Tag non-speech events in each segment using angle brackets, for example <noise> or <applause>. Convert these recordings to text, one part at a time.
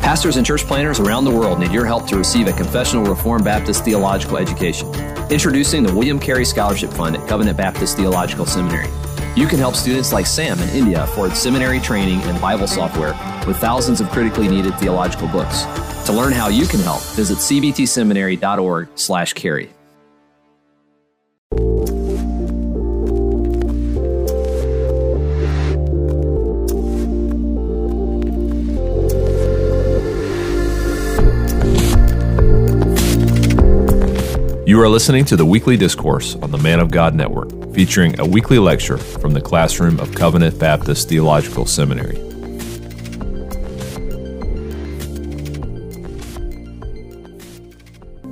Pastors and church planners around the world need your help to receive a confessional Reformed Baptist theological education. Introducing the William Carey Scholarship Fund at Covenant Baptist Theological Seminary. You can help students like Sam in India afford seminary training and Bible software with thousands of critically needed theological books. To learn how you can help, visit cbtseminary.org/carey. You are listening to the weekly discourse on the Man of God Network, featuring a weekly lecture from the classroom of Covenant Baptist Theological Seminary.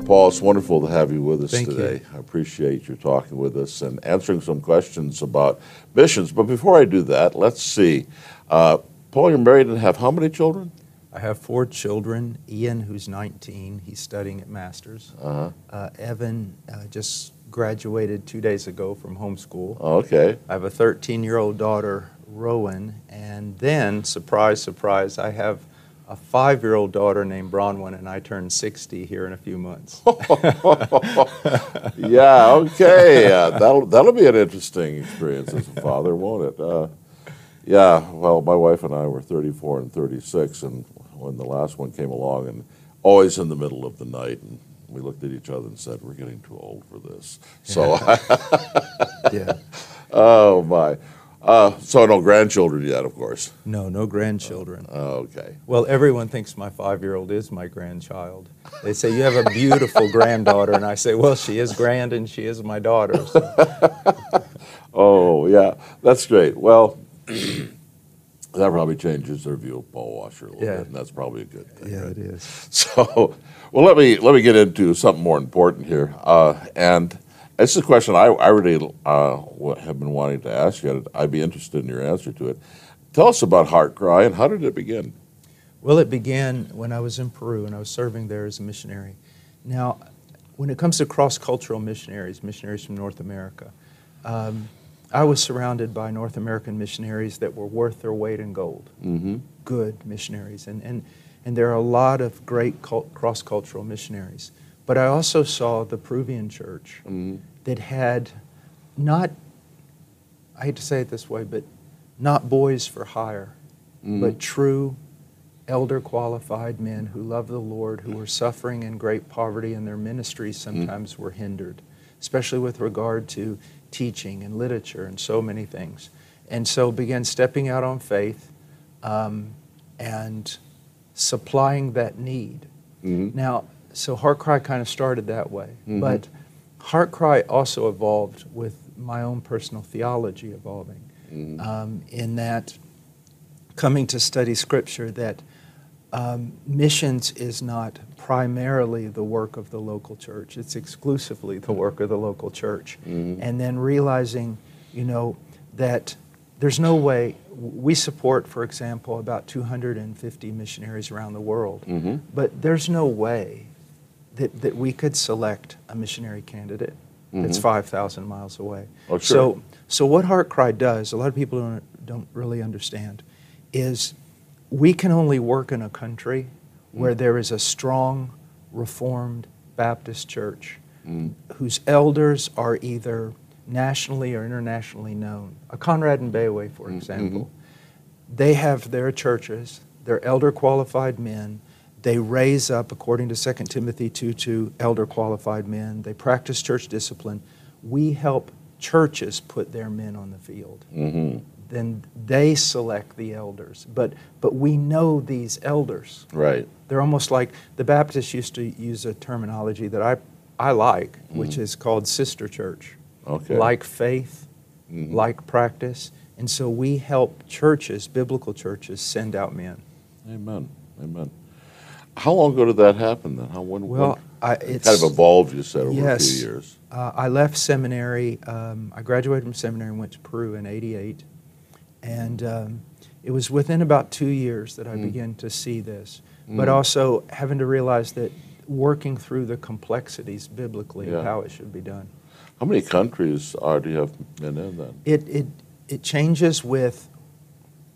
Paul, it's wonderful to have you with us Thank you. today. I appreciate you talking with us and answering some questions about missions. But before I do that, let's see. Uh, Paul, you're married and have how many children? I have four children. Ian, who's 19, he's studying at Masters. Uh-huh. Uh, Evan uh, just graduated two days ago from homeschool. Okay. I have a 13 year old daughter, Rowan. And then, surprise, surprise, I have a five year old daughter named Bronwyn, and I turn 60 here in a few months. <laughs> yeah, okay. Uh, that'll, that'll be an interesting experience as a father, won't it? Uh, yeah, well, my wife and I were 34 and 36, and when the last one came along, and always in the middle of the night, and we looked at each other and said, We're getting too old for this. So, yeah. <laughs> oh my. Uh, so, no grandchildren yet, of course. No, no grandchildren. Okay. Well, everyone thinks my five year old is my grandchild. They say, You have a beautiful granddaughter. And I say, Well, she is grand and she is my daughter. So, <laughs> Oh, yeah, that's great. Well, that probably changes their view of Paul Washer a little Yeah. bit, and that's probably a good thing. yeah, right? it is. So, well, let me let me get into something more important here, uh, and it's a question I, I really uh, have been wanting to ask you. and I'd be interested in your answer to it. Tell us about HeartCry and how did it begin? Well, it began when I was in Peru and I was serving there as a missionary. Now, when it comes to cross cultural missionaries, missionaries from North America, um, I was surrounded by North American missionaries that were worth their weight in gold. Mm-hmm. good missionaries, and, and, and there are a lot of great cross cultural missionaries. But I also saw the Peruvian church Mhm. that had not, I hate to say it this way, but not boys for hire, Mhm. but true elder qualified men who love the Lord, who were suffering in great poverty, and their ministries sometimes were hindered, especially with regard to teaching and literature and so many things. And so began stepping out on faith um, and supplying that need. Mhm. Now, so HeartCry kind of started that way, Mhm. but HeartCry also evolved with my own personal theology evolving, Mhm. um, in that coming to study Scripture that um, missions is not primarily the work of the local church. It's exclusively the work of the local church. Mhm. And then realizing, you know, that there's no way, we support, for example, about 250 missionaries around the world, Mhm. but there's no way that, that we could select a missionary candidate that's Mhm. 5,000 miles away. Oh, sure. So, so what HeartCry does, a lot of people don't, don't really understand, is we can only work in a country where there is a strong Reformed Baptist church Mm. whose elders are either nationally or internationally known. A Conrad Mbewe, for Mm, example, they have their churches, they're elder qualified men. They raise up, according to 2 Timothy 2 2, elder qualified men. They practice church discipline. We help churches put their men on the field. Mhm. Then they select the elders. But, but we know these elders. Right. They're almost like the Baptists used to use a terminology that I, I like, which is called sister church. Okay. Like faith, Mhm. like practice. And so we help churches, biblical churches, send out men. Amen. Amen. How long ago did that happen then? How when? Well, when- I, it it's kind of evolved. You said over a yes. few years. Uh, I left seminary. Um, I graduated from seminary and went to Peru in '88, and um, it was within about two years that I Mm. began to see this. But Mm. also having to realize that working through the complexities biblically Yeah. of how it should be done. How many countries are do you have been in then? It it it changes with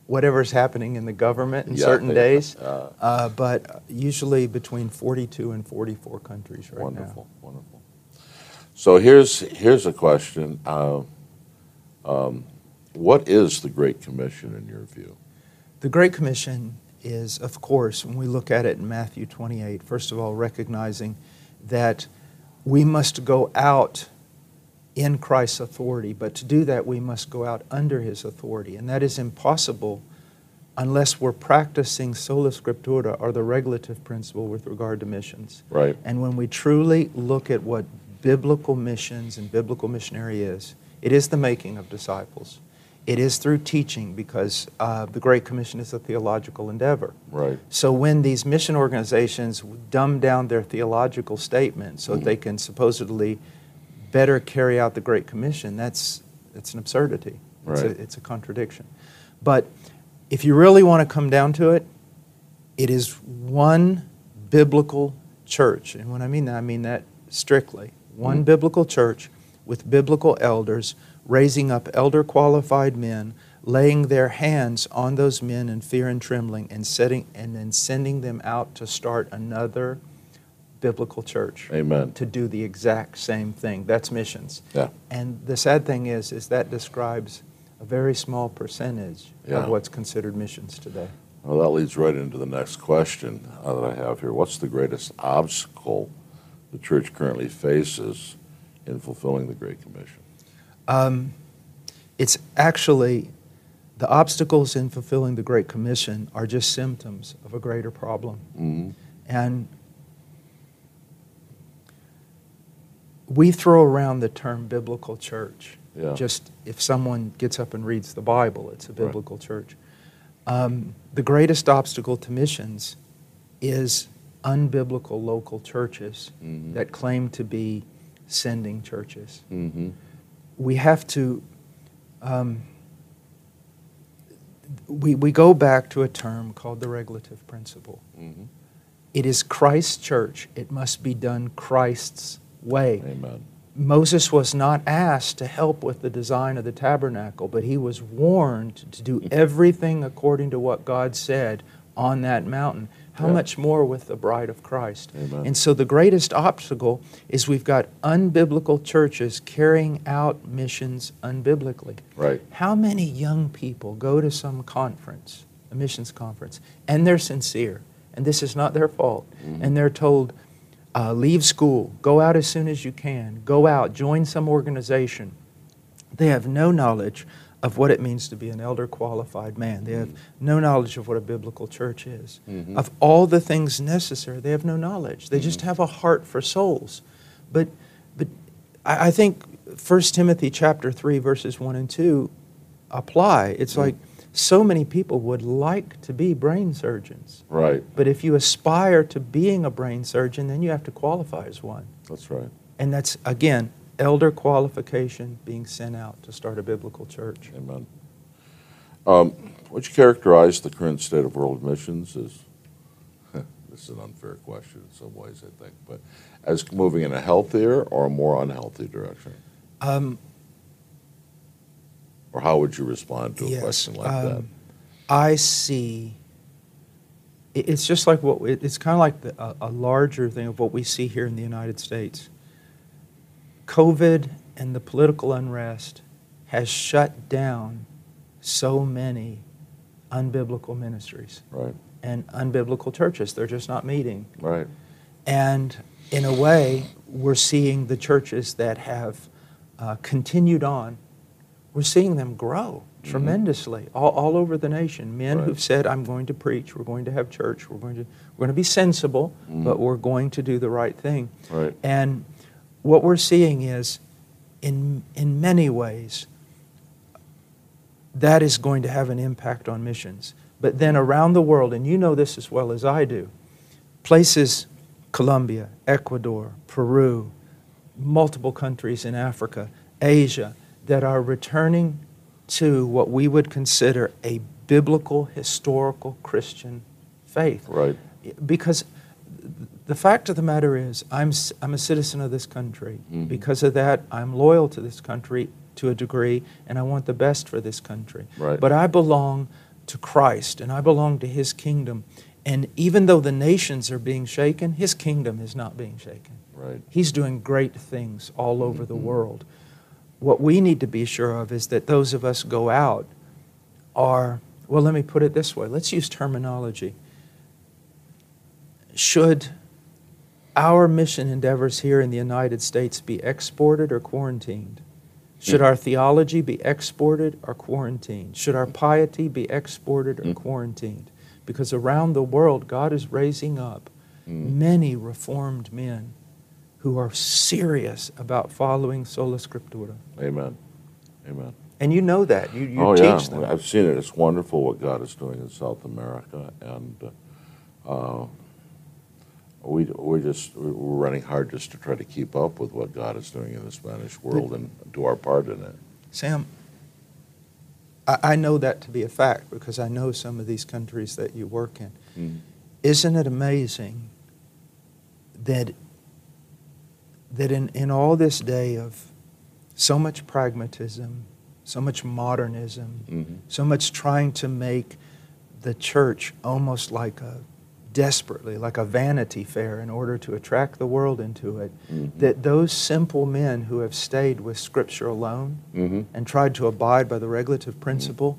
whatever's happening in the government in Yeah, certain days. uh, Uh, but usually between 42 and 44 countries right now. Wonderful, wonderful. So here's, here's a question. Uh, um, What is the Great Commission in your view? The Great Commission is, of course, when we look at it in Matthew 28, first of all, recognizing that we must go out in Christ's authority, but to do that, we must go out under his authority. And that is impossible unless we're practicing sola scriptura or the regulative principle with regard to missions. Right. And when we truly look at what biblical missions and biblical missionary is, it is the making of disciples. It is through teaching because uh, the Great Commission is a theological endeavor. Right. So when these mission organizations dumb down their theological statements so that they can supposedly better carry out the Great Commission, that's, that's an absurdity. It's, Right. a, it's a contradiction. But if you really want to come down to it, it is one biblical church. And when I mean that, I mean that strictly. One Mhm. biblical church with biblical elders raising up elder qualified men, laying their hands on those men in fear and trembling, and setting and then sending them out to start another biblical church Amen. to do the exact same thing. That's missions. Yeah. And the sad thing is, is that describes a very small percentage Yeah. of what's considered missions today. Well, that leads right into the next question uh, that I have here. What's the greatest obstacle the church currently faces in fulfilling the Great Commission? Um, it's actually the obstacles in fulfilling the Great Commission are just symptoms of a greater problem. Mhm. And we throw around the term biblical church. Yeah. Just if someone gets up and reads the Bible, it's a Right. biblical church. Um, the greatest obstacle to missions is unbiblical local churches Mhm. that claim to be sending churches. Mhm. We have to. Um, we, we go back to a term called the regulative principle. Mhm. It is Christ's church. It must be done Christ's way. Amen. Moses was not asked to help with the design of the tabernacle, but he was warned to do everything according to what God said on that mountain. How Yeah. much more with the bride of Christ? Amen. And so the greatest obstacle is we've got unbiblical churches carrying out missions unbiblically. Right. How many young people go to some conference, a missions conference, and they're sincere, and this is not their fault, and they're told, uh, leave school, go out as soon as you can, go out, join some organization. They have no knowledge of what it means to be an elder qualified man. They have mm-hmm. no knowledge of what a biblical church is. Mhm. Of all the things necessary, they have no knowledge. They just mm-hmm. have a heart for souls. But, but I, I think 1 Timothy chapter 3, verses 1 and 2 apply. It's mm. like so many people would like to be brain surgeons. Right. But if you aspire to being a brain surgeon, then you have to qualify as one. That's right. And that's, again, elder qualification being sent out to start a biblical church. Amen. Um, would you characterize the current state of world missions as, <laughs> this is an unfair question in some ways, I think, but as moving in a healthier or a more unhealthy direction? Um, Or how would you respond to a yes, question like that? um, I see. It's just like what it's kind of like the, a, a larger thing of what we see here in the United States. COVID and the political unrest has shut down so many unbiblical ministries Right, and unbiblical churches. They're just not meeting. right. And in a way, we're seeing the churches that have uh, continued on, we're seeing them grow tremendously all, all over the nation. Men Right. who've said, I'm going to preach, we're going to have church, we're going to, we're going to be sensible, Mhm. but we're going to do the right thing. Right. And what we're seeing is, in, in many ways, that is going to have an impact on missions. But then around the world, and you know this as well as I do, places, Colombia, Ecuador, Peru, multiple countries in Africa, Asia, that are returning to what we would consider a biblical, historical Christian faith. Right. Because the fact of the matter is, I'm, I'm a citizen of this country. Mhm. Because of that, I'm loyal to this country to a degree, and I want the best for this country. Right. But I belong to Christ and I belong to His kingdom. And even though the nations are being shaken, His kingdom is not being shaken. Right. He's doing great things all over the world. What we need to be sure of is that those of us go out are, well, let me put it this way. Let's use terminology. Should our mission endeavors here in the United States be exported or quarantined? Should hmm. our theology be exported or quarantined? Should our piety be exported or hmm. quarantined? Because around the world, God is raising up hmm. many reformed men who are serious about following sola scriptura. Amen. Amen. And you know that. You, you oh teach yeah, them. I've seen it. It's wonderful what God is doing in South America, and uh, we we just we're running hard just to try to keep up with what God is doing in the Spanish world and do our part in it. Sam, I, I know that to be a fact because I know some of these countries that you work in. Mm. Isn't it amazing that that in, in all this day of so much pragmatism, so much modernism, Mhm. so much trying to make the church almost like a desperately like a vanity fair in order to attract the world into it Mhm. that those simple men who have stayed with scripture alone Mhm. and tried to abide by the regulative principle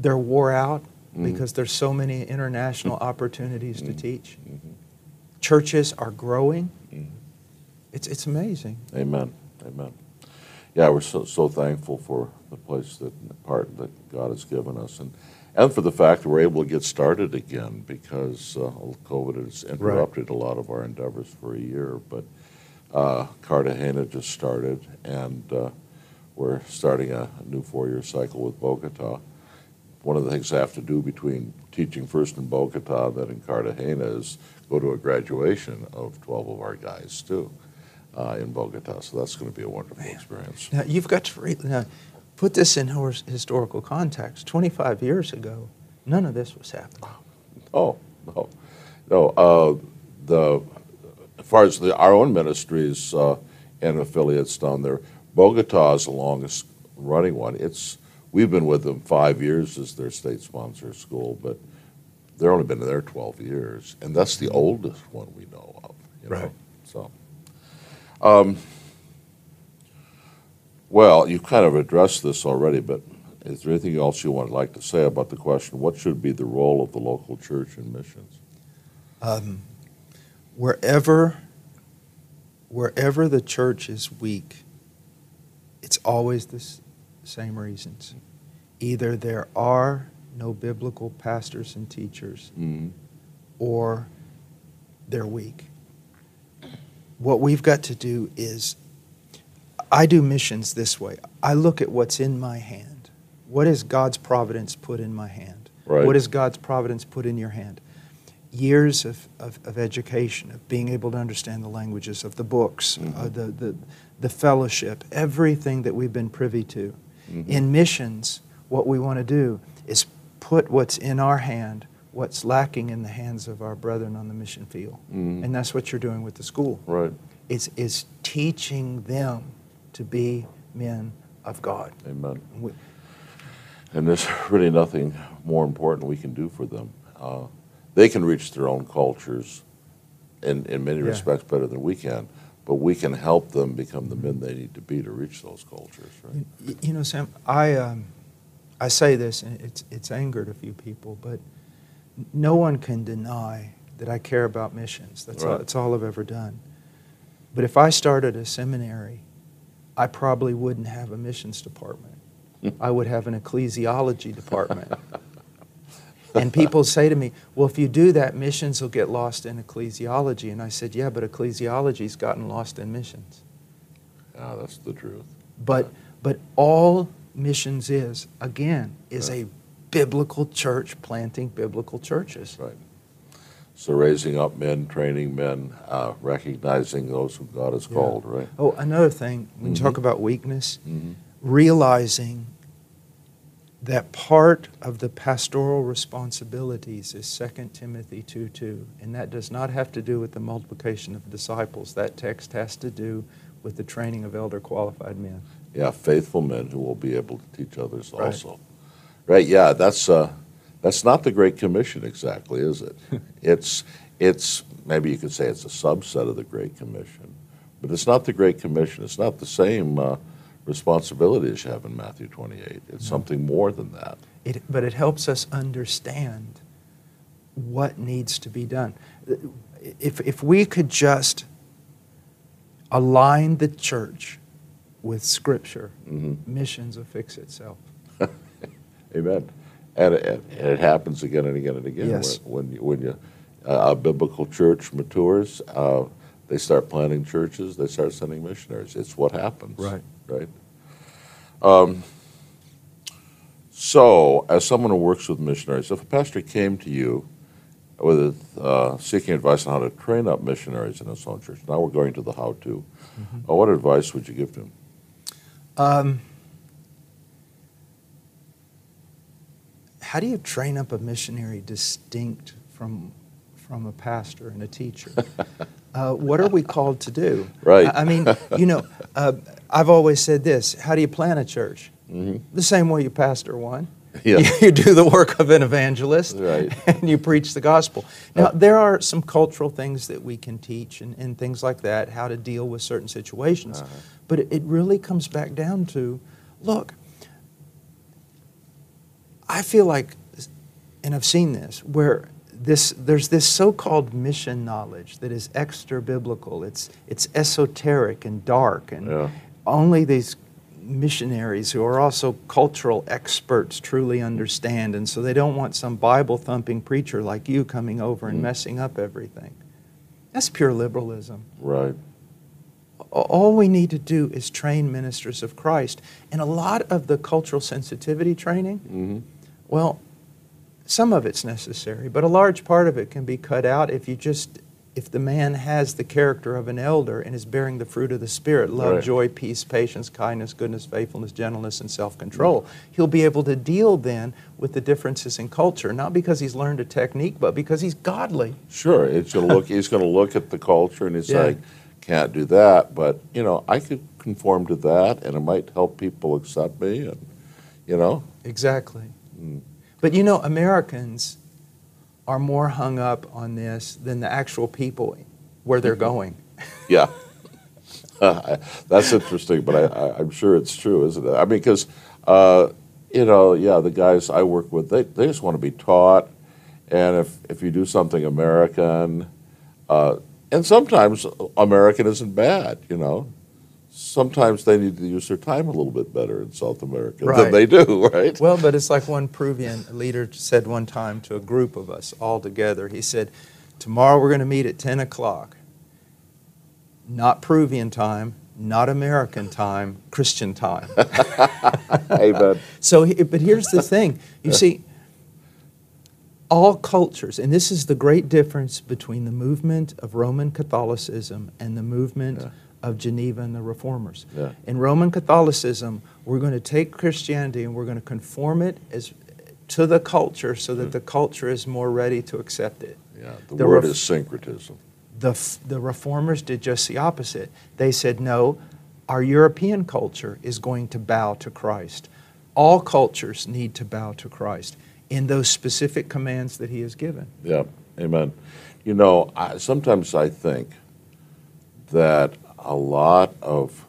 they're wore out Mhm. because there's so many international opportunities to teach churches are growing it's, it's amazing Amen. Amen. Yeah, we're so so thankful for the place that part that God has given us, and and for the fact that we're able to get started again because uh, COVID has interrupted a lot of our endeavors for a year. But uh, Cartagena just started, and uh, we're starting a, new four-year cycle with Bogota. One of the things I have to do between teaching first in Bogota, and then in Cartagena, is go to a graduation of 12 of our guys too uh, in Bogota. So that's going to be a wonderful experience. now you've got to now, put this in historical context 25 years ago none of this was happening Oh no, no. Uh, the as far as the, our own ministries uh, and affiliates down there, Bogota is the longest running one. It's we've been with them five years as their state sponsor school, but they've only been there 12 years, and that's the oldest one we know of. You know? Right. So, um, well, you kind of addressed this already, but is there anything else you would like to say about the question? What should be the role of the local church in missions? um, wherever wherever the church is weak it's always the s- same reasons either there are no biblical pastors and teachers Mm-hmm. or they're weak what we've got to do is i do missions this way i look at what's in my hand what has god's providence put in my hand Right. what has god's providence put in your hand years of, of, of education, of being able to understand the languages of the books, uh, the, the, the fellowship, everything that we've been privy to. In missions, what we want to do is put what's in our hand, what's lacking in the hands of our brethren on the mission field. Mhm. And that's what you're doing with the school. Right. It's, is teaching them to be men of God. Amen. We- And there's really nothing more important we can do for them. Uh, they can reach their own cultures in, in many Yeah. respects better than we can, but we can help them become the men they need to be to reach those cultures. Right? Y- You know, Sam, I, um, I say this, and it's, it's angered a few people, but no one can deny that I care about missions. That's, all, Right. that's all I've ever done. But if I started a seminary, I probably wouldn't have a missions department. I would have an ecclesiology department. <laughs> and people say to me, well, if you do that, missions will get lost in ecclesiology. And I said, yeah, but ecclesiology's gotten lost in missions. Yeah, that's the truth. But but all missions is again is a biblical church planting biblical churches. Right. So raising up men, training men, uh, recognizing those who God has Yeah. called, right? Oh, another thing when you talk Mhm. about weakness, Mm-hmm. realizing that part of the pastoral responsibilities is 2 Timothy 2 2. And that does not have to do with the multiplication of disciples. That text has to do with the training of elder qualified men. Yeah, faithful men who will be able to teach others Right. also. Right? Yeah, that's uh, that's not the Great Commission exactly, is it? <laughs> it's it's maybe you could say it's a subset of the Great Commission, but it's not the Great Commission. It's not the same uh, responsibility as you have in Matthew 28. It's something more than that. It, but it helps us understand what needs to be done. If, if we could just align the church with Scripture, Mhm. missions will fix itself. <laughs> Amen. And it, and it happens again and again and again. Yes. When, when you, when you uh, a biblical church matures, uh, they start planting churches, they start sending missionaries. It's what happens. Right. Right. Um, so, as someone who works with missionaries, if a pastor came to you with uh, seeking advice on how to train up missionaries in his own church, now we're going to the how-to. Uh, what advice would you give to him? Um, how do you train up a missionary distinct from from a pastor and a teacher? <laughs> Uh, what are we called to do? Right. I, I mean, you know, uh, I've always said this: How do you plant a church? Mhm. The same way you pastor one. Yeah. You, <laughs> you do the work of an evangelist, Right. <laughs> and you preach the gospel. Now, there are some cultural things that we can teach and, and things like that, how to deal with certain situations. Uh-huh. But it, it really comes back down to look, I feel like, and I've seen this, where this, there's this so-called mission knowledge that is extra biblical. It's, it's esoteric and dark, and Yeah. only these missionaries who are also cultural experts truly understand. And so they don't want some Bible thumping preacher like you coming over and Mm. messing up everything. That's pure liberalism. Right. All we need to do is train ministers of Christ. And a lot of the cultural sensitivity training, hmm well, some of it's necessary, but a large part of it can be cut out if you just if the man has the character of an elder and is bearing the fruit of the spirit love Right. joy peace patience kindness goodness faithfulness gentleness and self-control he'll be able to deal then with the differences in culture not because he's learned a technique but because he's godly Sure, it's gonna look. He's going to look at the culture and he's Yeah. like, "Can't do that," but you know, I could conform to that, and it might help people accept me, and you know, Exactly. Mm. But you know, Americans are more hung up on this than the actual people where they're going. <laughs> yeah. That's interesting, but I, I, I'm sure it's true, isn't it? I mean, because uh, you know, yeah, the guys I work with, they, they just want to be taught, and if if you do something American, uh, and sometimes American isn't bad, you know. Sometimes they need to use their time a little bit better in South America Right. than they do, right? Well, but it's like one Peruvian leader said one time to a group of us all together. He said, Tomorrow we're going to meet at 10 o'clock. Not Peruvian time, not American time, Christian time. <laughs> Amen. So, but here's the thing you see, all cultures, and this is the great difference between the movement of Roman Catholicism and the movement Yeah. Of Geneva and the Reformers. Yeah. In Roman Catholicism, we're going to take Christianity and we're going to conform it as to the culture so that the culture is more ready to accept it. Yeah, the, The word is syncretism. The, f- the reformers did just the opposite. They said, no, our European culture is going to bow to Christ. All cultures need to bow to Christ in those specific commands that he has given. Yeah, amen. You know, I, sometimes I think that a lot of,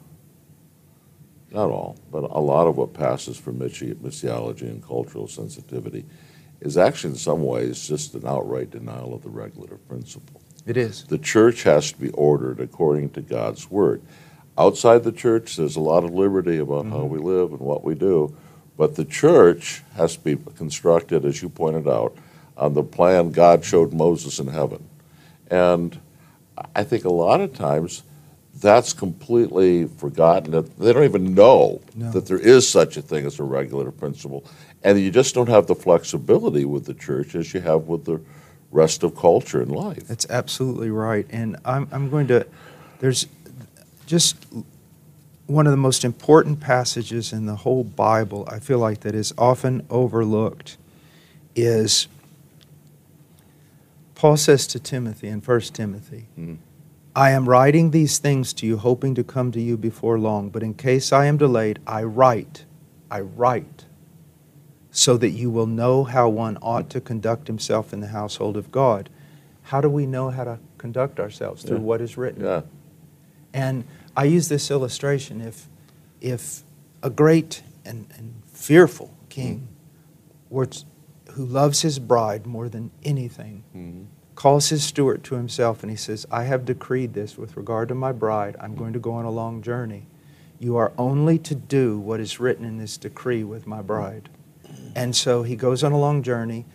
not all, but a lot of what passes for missi- missiology and cultural sensitivity is actually in some ways just an outright denial of the regulative principle. It is. The church has to be ordered according to God's word. Outside the church, there's a lot of liberty about how mm-hmm. we live and what we do, but the church has to be constructed, as you pointed out, on the plan God showed Moses in heaven. And I think a lot of times that's completely forgotten. They don't even know No. that there is such a thing as a regulative principle. And you just don't have the flexibility with the church as you have with the rest of culture and life. That's absolutely right. And I'm, I'm going to, there's just one of the most important passages in the whole Bible, I feel like, that is often overlooked is Paul says to Timothy in 1 Timothy, Mhm. I am writing these things to you, hoping to come to you before long, but in case I am delayed, I write, I write so that you will know how one ought to conduct himself in the household of God. How do we know how to conduct ourselves? Through Yeah. what is written. Yeah. And I use this illustration. If, if a great and, and fearful king were t- who loves his bride more than anything Mhm. Calls his steward to himself and he says, I have decreed this with regard to my bride. I'm going to go on a long journey. You are only to do what is written in this decree with my bride. And so he goes on a long journey.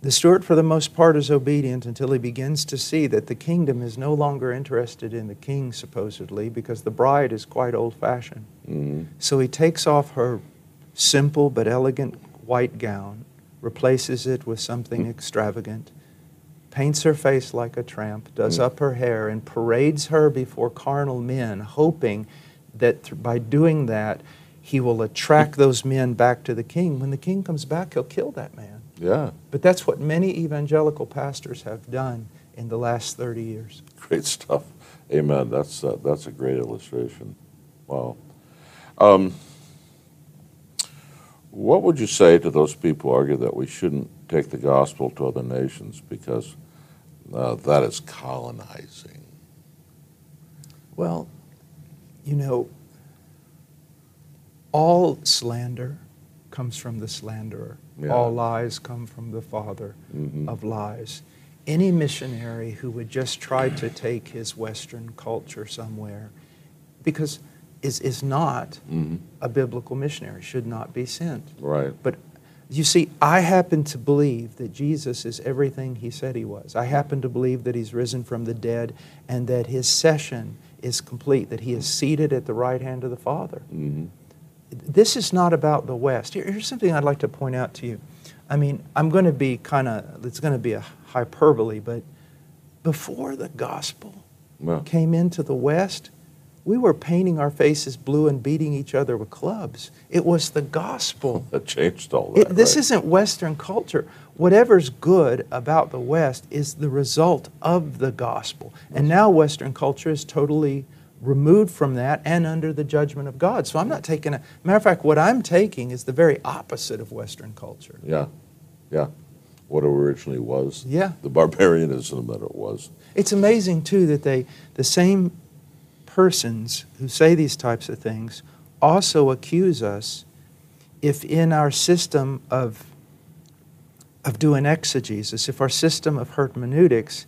The steward, for the most part, is obedient until he begins to see that the kingdom is no longer interested in the king, supposedly, because the bride is quite old fashioned. Mhm. So he takes off her simple but elegant white gown, replaces it with something extravagant, paints her face like a tramp, does Mm. up her hair, and parades her before carnal men, hoping that th- by doing that, he will attract those men back to the king. When the king comes back, he'll kill that man. Yeah. But that's what many evangelical pastors have done in the last 30 years. Great stuff. Amen. That's uh, that's a great illustration. Wow. Um, what would you say to those people who argue that we shouldn't take the gospel to other nations because uh, that is colonizing? Well, you know, all slander comes from the slanderer. Yeah. All lies come from the father Mhm. of lies. Any missionary who would just try to take his Western culture somewhere, because is, is not Mhm. a biblical missionary, should not be sent. Right. But you see, I happen to believe that Jesus is everything he said he was. I happen to believe that he's risen from the dead and that his session is complete, that he is seated at the right hand of the Father. hmm This is not about the West. Here- Here's something I'd like to point out to you. I mean, I'm going to be kind of, it's going to be a hyperbole, but before the gospel Yeah. came into the West, we were painting our faces blue and beating each other with clubs. It was the gospel. <laughs> That changed all that. It, this right? isn't Western culture. Whatever's good about the West is the result of the gospel. And now Western culture is totally removed from that and under the judgment of God. So I'm not taking a matter of fact, what I'm taking is the very opposite of Western culture. Yeah. Yeah. What it originally was. Yeah. The barbarianism that it was. It's amazing too that they the same persons who say these types of things also accuse us if in our system of of doing exegesis, if our system of hermeneutics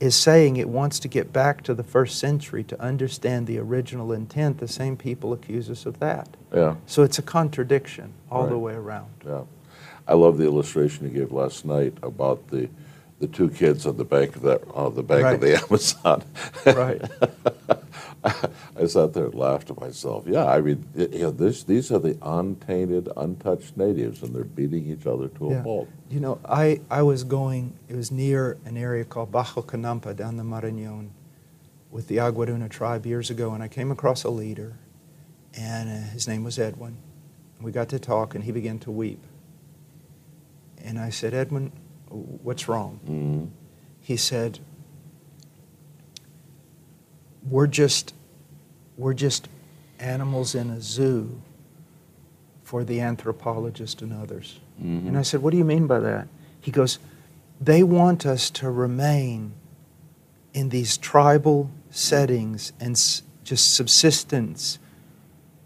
is saying it wants to get back to the first century to understand the original intent, the same people accuse us of that. Yeah. So it's a contradiction all the way around. Yeah. I love the illustration you gave last night about the the two kids on the bank of that uh, the bank Right. of the <laughs> Amazon. Right. <laughs> <laughs> I sat there and laughed to myself. Yeah, I mean, you know, this, these are the untainted, untouched natives, and they're beating each other to a pulp. You know, I, I was going, it was near an area called Bajo Canampa down the Marañón with the Aguaruna tribe years ago, and I came across a leader, and uh, his name was Edwin. We got to talk, and he began to weep. And I said, Edwin, what's wrong? Mm-hmm. He said, we're just, we're just animals in a zoo for the anthropologist and others. Mhm. And I said, What do you mean by that? He goes, They want us to remain in these tribal settings and s- just subsistence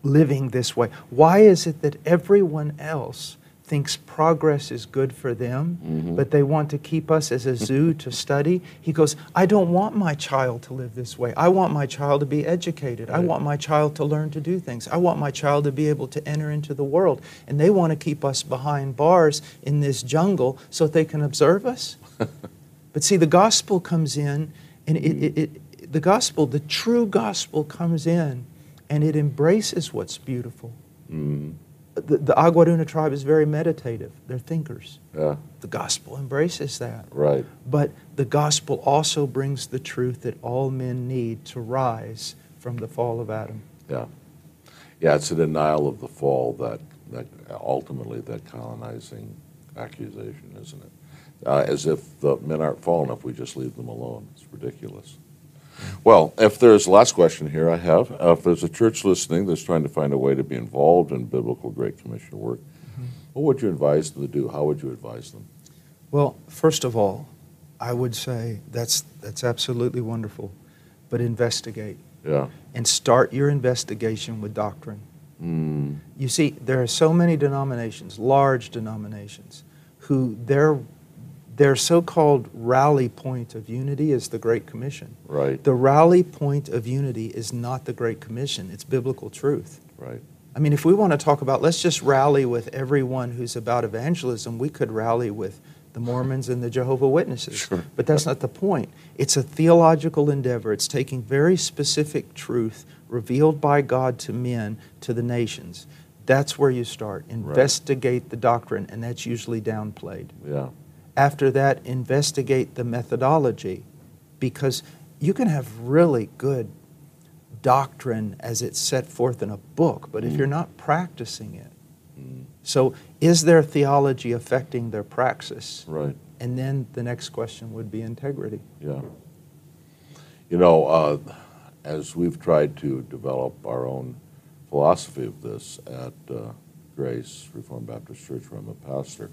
living this way. Why is it that everyone else thinks progress is good for them, Mhm. but they want to keep us as a zoo to study? He goes, I don't want my child to live this way. I want my child to be educated. I want my child to learn to do things. I want my child to be able to enter into the world. And they want to keep us behind bars in this jungle so that they can observe us. <laughs> But see, the gospel comes in, and it, it, it, the gospel, the true gospel comes in, and it embraces what's beautiful. Mm-hmm. The, the Aguaruna tribe is very meditative, they're thinkers. Yeah, The gospel embraces that. right. But the gospel also brings the truth that all men need to rise from the fall of Adam. Yeah. Yeah, it's a denial of the fall that, that ultimately that colonizing accusation, isn't it? Uh, as if the men aren't fallen if we just leave them alone. It's ridiculous. Well, if there's last question here, I have. Uh, if there's a church listening that's trying to find a way to be involved in biblical Great Commission work, what would you advise them to do? How would you advise them? Well, first of all, I would say that's that's absolutely wonderful, but investigate Yeah. and start your investigation with doctrine. Mm, You see, there are so many denominations, large denominations, who their their so-called rally point of unity is the Great Commission. right. The rally point of unity is not the Great Commission; it's biblical truth. right. I mean, if we want to talk about, let's just rally with everyone who's about evangelism, we could rally with the Mormons and the Jehovah Witnesses. Sure. But that's not the point. It's a theological endeavor. It's taking very specific truth revealed by God to men, to the nations. That's where you start. Investigate the doctrine, and that's usually downplayed. Yeah. After that, investigate the methodology because you can have really good doctrine as it's set forth in a book, but if Mm. you're not practicing it, Mm, so is their theology affecting their praxis? right. And then the next question would be integrity. Yeah. You know, uh, as we've tried to develop our own philosophy of this at uh, Grace Reformed Baptist Church, where I'm a pastor,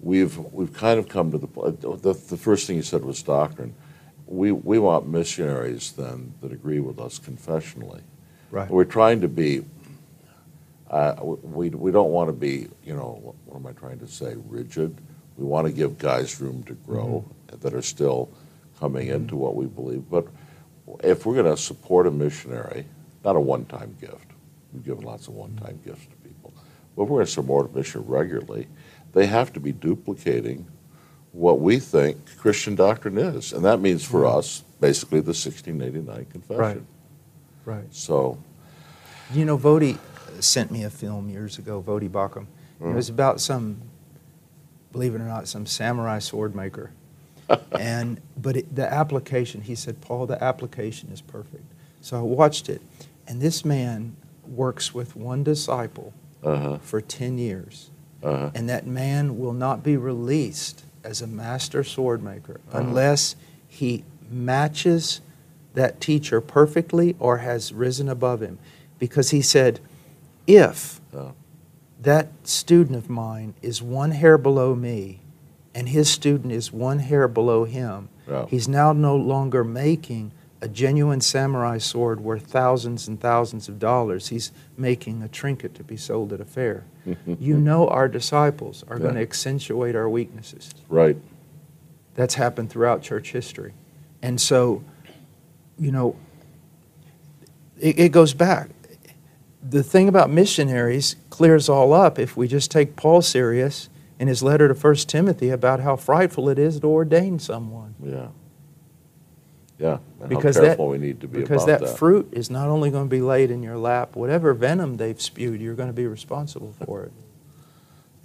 we've we've kind of come to the the, the first thing you said was doctrine. We we want missionaries then that agree with us confessionally. Right. We're trying to be. Uh, we we don't want to be you know what am I trying to say rigid. We want to give guys room to grow that are still coming into what we believe. But if we're going to support a missionary, not a one-time gift, we've given lots of one-time gifts to people. But if we're going to support a mission regularly, they have to be duplicating what we think Christian doctrine is, and that means for us basically the 1689 Confession. Right. Right. So, You know, Voddie sent me a film years ago, Voddie Baucham. It was about some, believe it or not, some samurai sword maker. <laughs> and but it, the application, he said, Paul, the application is perfect. So I watched it, and this man works with one disciple uh-huh, for 10 years. Uh-huh, And that man will not be released as a master sword maker Uh-huh. unless he matches that teacher perfectly or has risen above him. Because he said, if Yeah. that student of mine is one hair below me and his student is one hair below him, Yeah. he's now no longer making a genuine samurai sword worth thousands and thousands of dollars. He's making a trinket to be sold at a fair. <laughs> you know our disciples are going to accentuate our weaknesses. right. That's happened throughout church history. And so, you know, it, it goes back. The thing about missionaries clears all up if we just take Paul serious in his letter to 1 Timothy about how frightful it is to ordain someone. Yeah. Yeah. And Because how that- we need to be Because about that, that. fruit is not only going to be laid in your lap, whatever venom they've spewed, you're going to be responsible for it.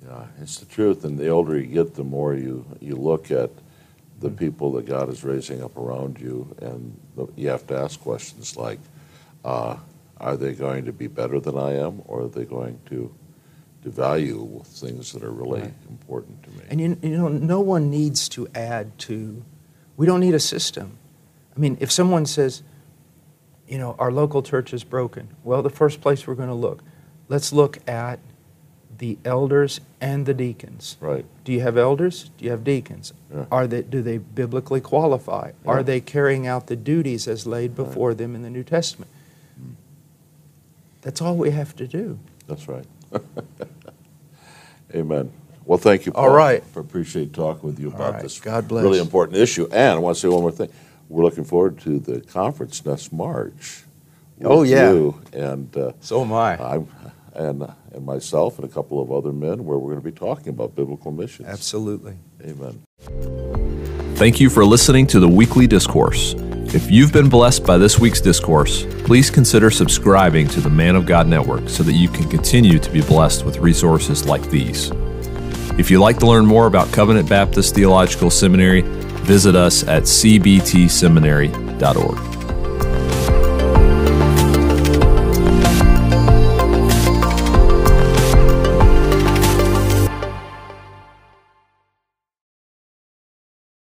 Yeah, it's the truth. And the older you get, the more you, you look at the Mm. people that God is raising up around you, and the, you have to ask questions like, uh, are they going to be better than I am, or are they going to devalue things that are really Right. important to me? And you, you know, no one needs to add to, we don't need a system. I mean, if someone says, you know, our local church is broken, well, the first place we're going to look, let's look at the elders and the deacons. right. Do you have elders? Do you have deacons? Yeah. Are they, do they biblically qualify? Yeah. Are they carrying out the duties as laid before them in the New Testament? Mm. That's all we have to do. That's right. <laughs> Amen. Well, thank you, Paul. All right. I appreciate talking with you about right. this God bless. really important issue. And I want to say one more thing. We're looking forward to the conference next March. Oh, yeah. you and uh, So am I. I'm and and myself and a couple of other men, where we're going to be talking about biblical missions. Absolutely. Amen. Thank you for listening to the weekly discourse. If you've been blessed by this week's discourse, please consider subscribing to the Man of God Network so that you can continue to be blessed with resources like these. If you'd like to learn more about Covenant Baptist Theological Seminary, visit us at cbtseminary.org.